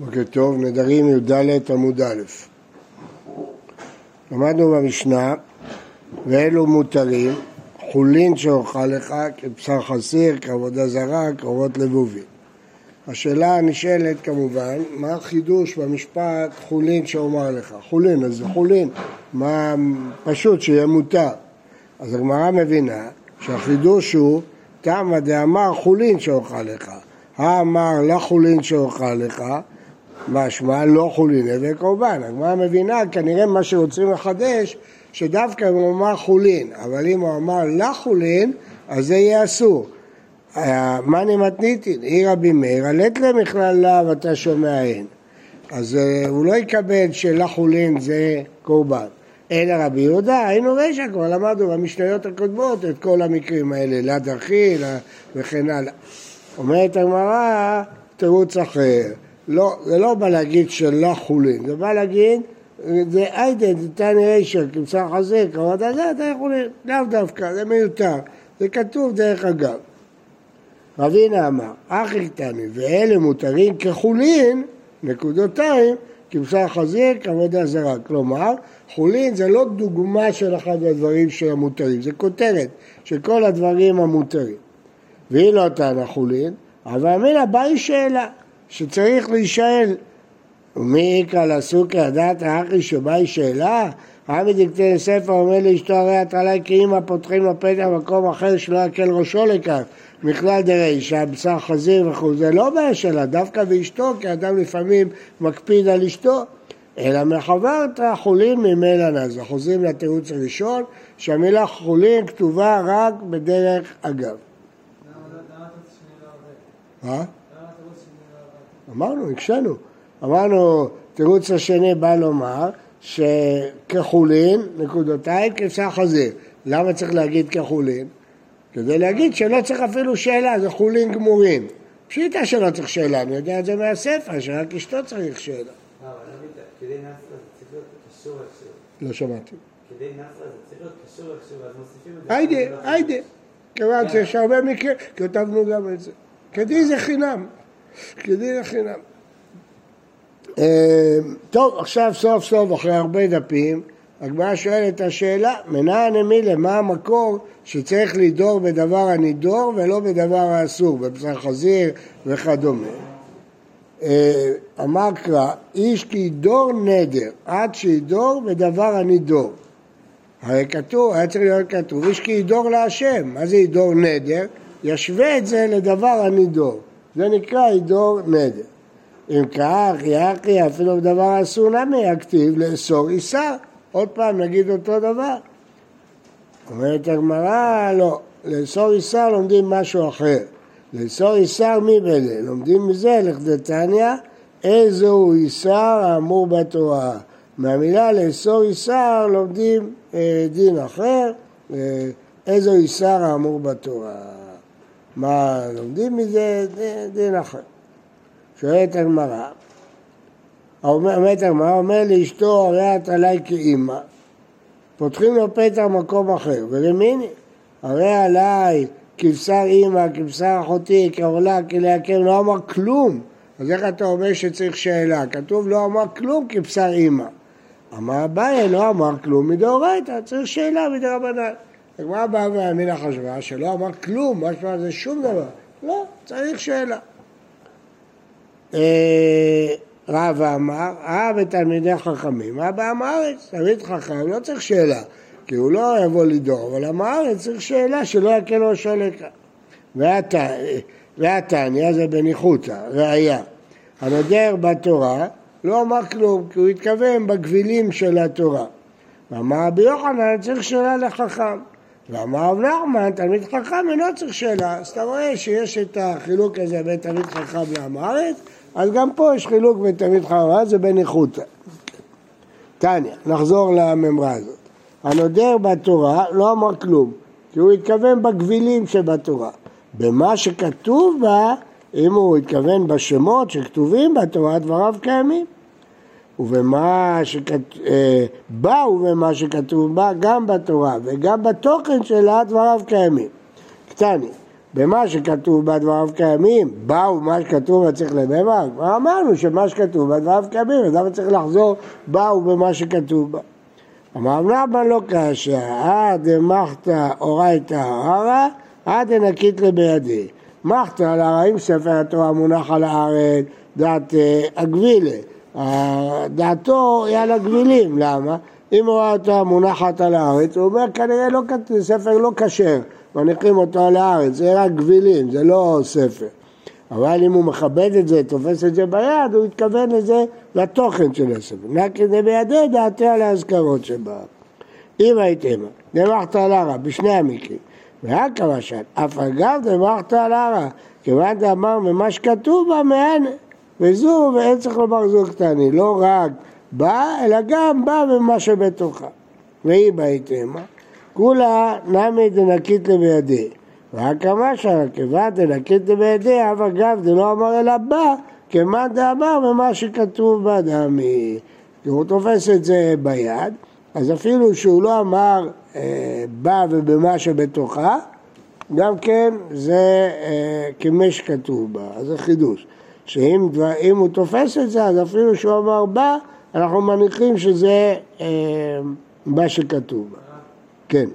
בוקר טוב, נדרים י"ד עמוד א'. למדנו במשנה, ואלו מותרים, חולין שאוכל לך, כבשר חסיר, כעבודה זרה, קרובות לבובי. השאלה הנשאלת כמובן, מה החידוש במשפט חולין שאומר לך? חולין, אז זה חולין, מה פשוט שיהיה מותר. אז הגמרא מבינה שהחידוש הוא תמה דאמר חולין שאוכל לך. האמר לחולין שאוכל לך, משמע לא חולין הווה קורבן. הגמרא מבינה, כנראה מה שרוצים לחדש, שדווקא אם הוא אמר חולין, אבל אם הוא אמר לחולין, אז זה יהיה אסור. מאני מתניתין, עיר רבי מאיר, עלית למכלל לאו אתה שומע אין. אז אה, הוא לא יקבל שלחולין זה קורבן. אלא רבי יהודה, היינו רשע, כבר למדנו במשניות הקודמות את כל המקרים האלה, לד אחי וכן הלאה. אומרת הגמרא, תירוץ אחר. לא, זה לא בא להגיד שלא חולין, זה בא להגיד, זה איידן, זה תני רישא, כמסר חזה, קראת זה, אתה יכולים, לאו דווקא, זה מיותר. זה כתוב דרך אגב. רבינה אמר, אחי קטני, ואלה מותרים כחולין, נקודותיים, כמסר חזיר, כעבודה זרה. כלומר, חולין זה לא דוגמה של אחד הדברים המותרים, זה כותרת של כל הדברים המותרים. והיא לא טענה חולין, אבל אמינא באי שאלה. שצריך להישאל. ומי יקרא לסוכי הדעת האחי שבאי שאלה? עמי דקטי ספר אומר לאשתו הרי את עלי כאימא פותחים לו פתח במקום אחר שלא יקל ראשו לכך מכלל דרישא, בשר חזיר וכו', זה לא בעיה שלה, דווקא באשתו, כי אדם לפעמים מקפיד על אשתו, אלא מחברת חולין ממילא נז. חוזרים לתירוץ הראשון, שהמילה חולין כתובה רק בדרך אגב. מה? אמרנו, הקשינו. אמרנו, תירוץ השני בא לומר שכחולין, נקודותיים, כבשר חזיר. למה צריך להגיד כחולין? כדי להגיד שלא צריך אפילו שאלה, זה חולין גמורים. פשיטה שלא צריך שאלה, אני יודע את זה מהספר, שרק אשתו צריך שאלה. לא. לא שמעתי. כדי נסרה זה צריך להיות קשור איכשהו, אז מוסיפים את זה. היידה, היידה. כיוון שיש הרבה מקרים, כתבנו גם את זה. כדי זה חינם. כדין החינם. אה, טוב, עכשיו סוף סוף, אחרי הרבה דפים, הגמרא שואלת את השאלה, מנהן אמילה, מה המקור שצריך לדור בדבר הנידור ולא בדבר האסור, בבשר חזיר וכדומה. אה, אמר קרא, איש כי ידור נדר, עד שידור בדבר הנידור. הרי כתוב, היה צריך להיות כתוב, איש כי ידור להשם, מה זה ידור נדר? ישווה את זה לדבר הנידור. זה נקרא הידור נדר. אם כך, יחי אפילו בדבר אסור נמי הכתיב לאסור איסר. עוד פעם נגיד אותו דבר. אומרת הגמרא, לא, לאסור איסר לומדים משהו אחר. לאסור איסר בזה? לומדים מזה לכדתניא, איזהו איסר האמור בתורה. מהמילה לאסור איסר לומדים אה, דין אחר, אה, איזהו איסר האמור בתורה. מה לומדים מזה? דין אחר. שואלת הגמרא, אומרת הגמרא, אומר לאשתו הרי את עליי כאימא, פותחים לו פתח במקום אחר, ולמיני, הרי עליי כבשר אימא, כבשר אחותי, כעולה, כלהקם, לא אמר כלום. אז איך אתה אומר שצריך שאלה? כתוב לא אמר כלום כבשר אימא. אמר אביי, לא אמר כלום מדאורייתא, צריך שאלה מדרבנן. הגמרא באה והאמינה חשבה שלא אמר כלום, משמע זה שום דבר. לא, צריך שאלה. אה, רבא אמר, אה בתלמידי חכמים, מה בעם הארץ? תלמיד חכם לא צריך שאלה, כי הוא לא יבוא לדור, אבל עם הארץ צריך שאלה שלא יקל ראשו לכאן. והתניא זה בניחותא, ראיה. הנודר בתורה לא אמר כלום, כי הוא התכוון בגבילים של התורה. ואמר רבי יוחנן צריך שאלה לחכם. ואמר רב נחמן, תלמיד חכם אינו צריך שאלה. אז אתה רואה שיש את החילוק הזה בין תלמיד חכם לעם הארץ, אז גם פה יש חילוק בין תלמיד חכם, זה בניחותא. תניא, נחזור לממרה הזאת. הנודר בתורה לא אמר כלום, כי הוא התכוון בגבילים שבתורה. במה שכתוב בה, אם הוא התכוון בשמות שכתובים בתורה, דבריו קיימים. ובמה אה, בה ובמה שכתוב בה, גם בתורה וגם בתוכן שלה דבריו קיימים. קטני, במה שכתוב בה דבריו קיימים, באו מה שכתוב בה צריך לבמה, כבר אמרנו שמה שכתוב בה דבריו קיימים, אז למה צריך לחזור באו במה שכתוב בה? אמר נחמן לא קשה, אה דמחתא אורייתא הרע, אה דנקית לבידי. מחתא על הרעים ספר התורה מונח על הארץ, דעת אה, הגבילה. דעתו היא על הגבילים, למה? אם הוא רואה אותה מונחת על הארץ, הוא אומר כנראה לא, ספר לא כשר, מניחים אותו על הארץ, זה רק גבילים, זה לא ספר. אבל אם הוא מכבד את זה, תופס את זה ביד, הוא התכוון לזה, לתוכן של הספר. רק כדי בידי דעתי על האזכרות שבה. אם הייתם, דמחת על הרע, בשני המקרים. ורק המשל, אף אגב דמחת על הרע, כיוון דאמר ממה שכתוב בה, מהן, וזו, ואין צריך לומר זו קטני, לא רק בא, אלא גם בא במה שבתוכה. והיא בהתאמה, כולה נמי דנקית לבידי. רק המשל, כיוון דנקית לבידי, אף אגב דלא אמר אלא בא, כמאן דאמר ממה שכתוב בה דמי. כי הוא תופס את זה ביד, אז אפילו שהוא לא אמר אה, בא ובמה שבתוכה, גם כן זה אה, כמה שכתוב בה, אז זה חידוש. שאם דבר, הוא תופס את זה, אז אפילו שהוא אמר בא, אנחנו מניחים שזה אה, מה שכתוב. כן.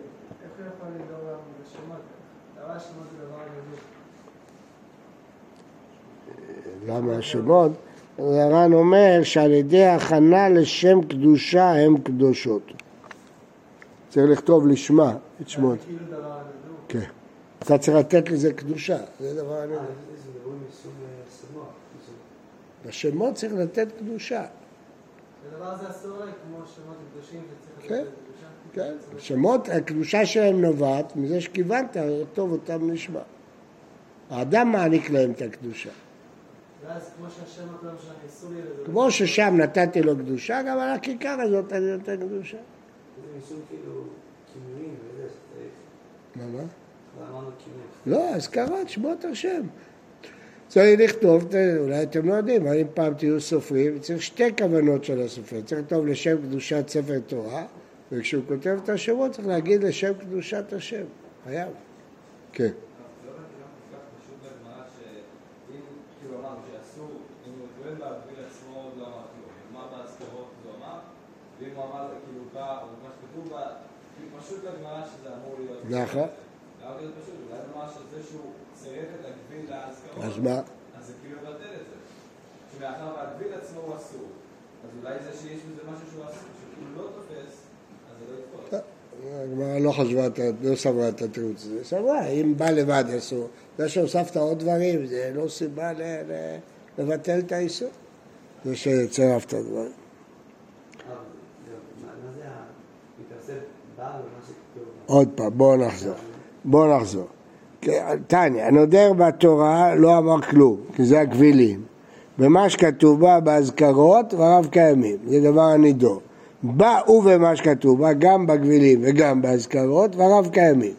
למה השמות? הר"ן אומר שעל ידי הכנה לשם קדושה הם קדושות. צריך לכתוב לשמה את שמות. כן. אתה צריך לתת לזה קדושה, זה דבר אני... לשמות צריך לתת קדושה. הדבר הזה אסור כמו שמות קדושים שצריך לתת קדושה? כן, שמות, הקדושה שלהם נובעת מזה שכיוונת לכתוב אותם נשמע. האדם מעניק להם את הקדושה. כמו ששם נתתי לו קדושה, גם על הכיכר הזאת אני נותן קדושה. כאילו מה, מה? לא, אזכרת שמות השם. צריך לכתוב, אולי אתם לא יודעים, אבל אם פעם תהיו סופרים, צריך שתי כוונות של הסופר. צריך לכתוב לשם קדושת ספר תורה, וכשהוא כותב את השמות צריך להגיד לשם קדושת השם. חייב. כן. נכון. אז מה? אז זה כאילו מבטל את זה. שמאחר והגביל עצמו הוא אסור, אז אולי זה שיש בזה משהו שהוא אסור, שכאילו לא תופס, אז זה לא יתפוס. הגמרא לא חשבה, לא סברה את התירוץ הזה, סברה, אם בא לבד אסור. זה שהוספת עוד דברים, זה לא סיבה לבטל את האיסור. זה שצירפת דברים. עוד פעם, בואו נחזור. בואו נחזור. תניא, הנודר בתורה לא אמר כלום, כי זה הגבילים. במה שכתוב בה באזכרות דבריו קיימים, זה דבר הנידור. בא ובמה שכתוב בה, גם בגבילים וגם באזכרות, דבריו קיימים.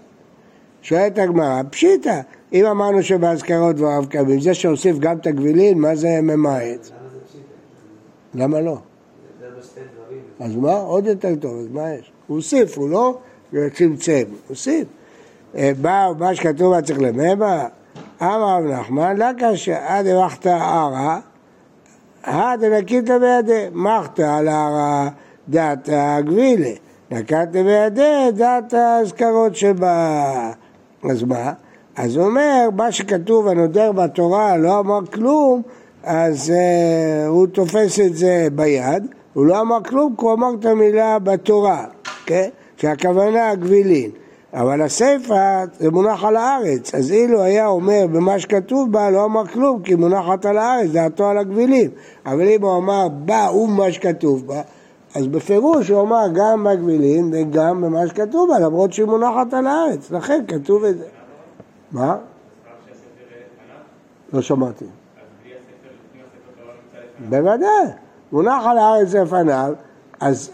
שואלת הגמרא, פשיטא, אם אמרנו שבאזכרות דבריו קיימים, זה שהוסיף גם את הגבילים, מה זה ממעט? למה לא? אז מה? עוד יותר טוב, אז מה יש? הוא הוסיף, הוא לא צמצם, הוסיף. אה, בא מה שכתוב בה צריך למבה, אמר רב נחמן, לא קשה, עד אמחת ערה, עד נקית בידי, מחת על הערה דעת הגבילה, נקת בידי דעת האזכרות שבה. אז מה? אז הוא אומר, מה שכתוב הנודר בתורה לא אמר כלום, אז uh, הוא תופס את זה ביד, הוא לא אמר כלום כי הוא אמר את המילה בתורה, כן? שהכוונה הגבילין. אבל הסיפא זה מונח על הארץ, אז אילו היה אומר במה שכתוב בה, לא אמר כלום, כי מונחת על הארץ, דעתו על הגבילים. אבל אם הוא אמר בה ומה שכתוב בה, אז בפירוש הוא אמר גם בגבילים וגם במה שכתוב בה, למרות שהיא מונחת על הארץ, לכן כתוב את זה. מה? לא שמעתי. בוודאי, מונח על הארץ לפניו, אז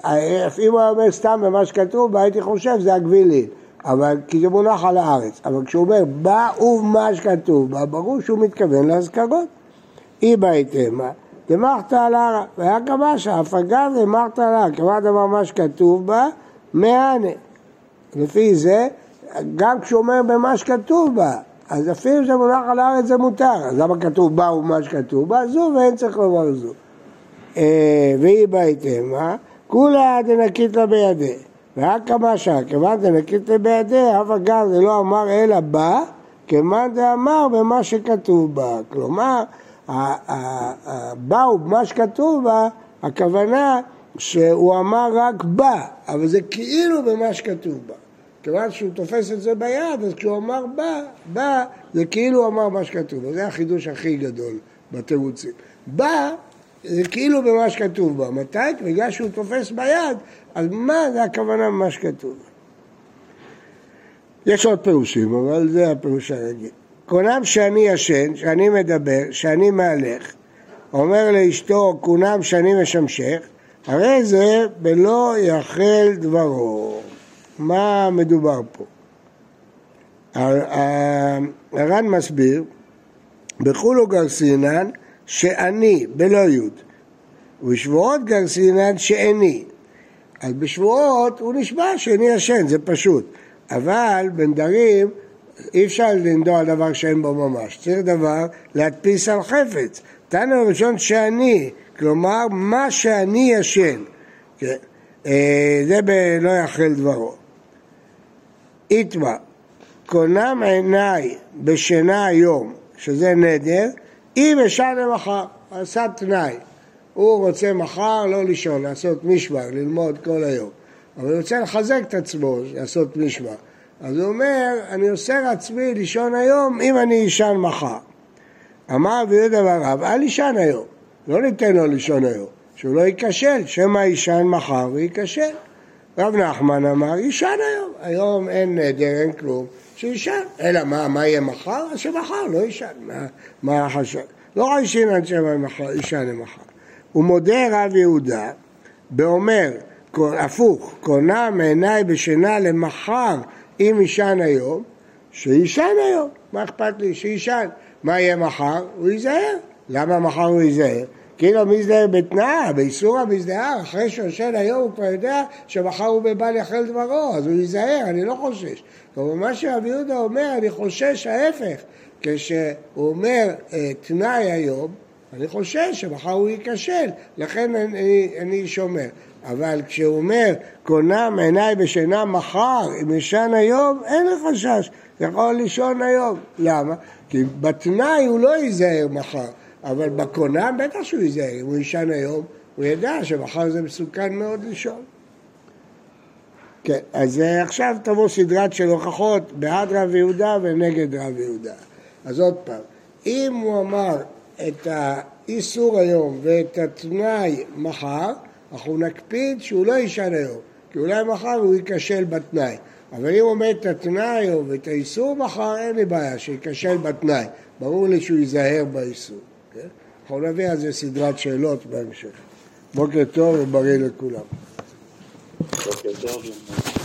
אם הוא אומר סתם במה שכתוב בה, הייתי חושב זה הגבילים. אבל כי זה מונח על הארץ. אבל כשהוא אומר בא ומה שכתוב בה, ברור שהוא מתכוון לאזכרות. אי בהתאמה, דמחת על הרע, והיה כבשה, אף אגב דמחת על הרע, כמה דבר מה שכתוב בה, מהנה. לפי זה, גם כשהוא אומר במה שכתוב בה, אז אפילו שמונח על הארץ זה מותר, אז למה כתוב בה ומה שכתוב בה? זו ואין צריך לומר זו. אה, והיא בהתאמה, כולה דנקית לה בידי. כמה שעה, כיוון דנקית לה בידי, אגב זה לא אמר אלא בה, כמאן דאמר במה שכתוב בה. כלומר, באו במה שכתוב בה, הכוונה שהוא אמר רק בה, אבל זה כאילו במה שכתוב בה. כיוון שהוא תופס את זה ביד, אז כשהוא אמר בה, בה, זה כאילו הוא אמר מה שכתוב. זה החידוש הכי גדול בתירוצים. בה, זה כאילו במה שכתוב בה. מתי? בגלל שהוא תופס ביד, אז מה זה הכוונה במה שכתוב. יש עוד פירושים, אבל זה הפירוש הרגיל. קונם שאני ישן, שאני מדבר, שאני מהלך, אומר לאשתו, קונם שאני משמשך, הרי זה בלא יחל דברו. מה מדובר פה? הר"ן מסביר, בחולו גרסינן שאני בלא יוד, ובשבועות גרסינן שאיני. אז בשבועות הוא נשבע שאני ישן, זה פשוט. אבל בנדרים אי אפשר לנדוע דבר שאין בו ממש, צריך דבר להדפיס על חפץ. תנא הראשון שאני, כלומר מה שאני ישן, כן. אה, זה בלא יחל דברו. איתמה, קונם עיניי בשינה היום, שזה נדר, אם אשן למחר, עשה תנאי. הוא רוצה מחר לא לישון, לעשות משמר, ללמוד כל היום. אבל הוא רוצה לחזק את עצמו, לעשות משמר. אז הוא אומר, אני אוסר עצמי לישון היום אם אני אשן מחר. אמר רבי יהודה ברב, אל ישן היום, לא ניתן לו לישון היום, שהוא לא ייכשל, שמא יישן מחר וייכשל. רב נחמן אמר, יישן היום, היום אין נדר, אין כלום, שיישן. אלא מה, מה יהיה מחר? אז שמחר לא יישן, מה, מה החשב? לא חיישין עד שמא יישן למחר. הוא מודה רב יהודה, ואומר, הפוך, קונה מעיניי בשינה למחר אם יישן היום, שיישן היום, מה אכפת לי? שיישן. מה יהיה מחר? הוא ייזהר. למה מחר הוא ייזהר? כאילו מזדהר בתנאה, באיסור המזדהר, אחרי שהוא ישן היום הוא כבר יודע שמחר הוא בבל יחל דברו, אז הוא ייזהר, אני לא חושש. כלומר, מה שרבי יהודה אומר, אני חושש ההפך. כשהוא אומר אה, תנאי היום, אני חושש שמחר הוא ייכשל, לכן אני, אני שומר. אבל כשהוא אומר, קונם עיניי בשינה מחר, אם ישן היום, אין לי חשש, יכול לישון היום. למה? כי בתנאי הוא לא ייזהר מחר, אבל בקונם בטח שהוא ייזהר. אם הוא ישן היום, הוא ידע שמחר זה מסוכן מאוד לישון. כן, אז אה, עכשיו תבוא סדרת של הוכחות בעד רב יהודה ונגד רב יהודה. אז עוד פעם, אם הוא אמר את האיסור היום ואת התנאי מחר, אנחנו נקפיד שהוא לא יישן היום, כי אולי מחר הוא ייכשל בתנאי. אבל אם הוא עומד את התנאי או את האיסור מחר, אין לי בעיה שייכשל בתנאי. ברור לי שהוא ייזהר באיסור. אנחנו נביא על זה סדרת שאלות בהמשך. בוקר טוב ובריא לכולם. בוקר טוב.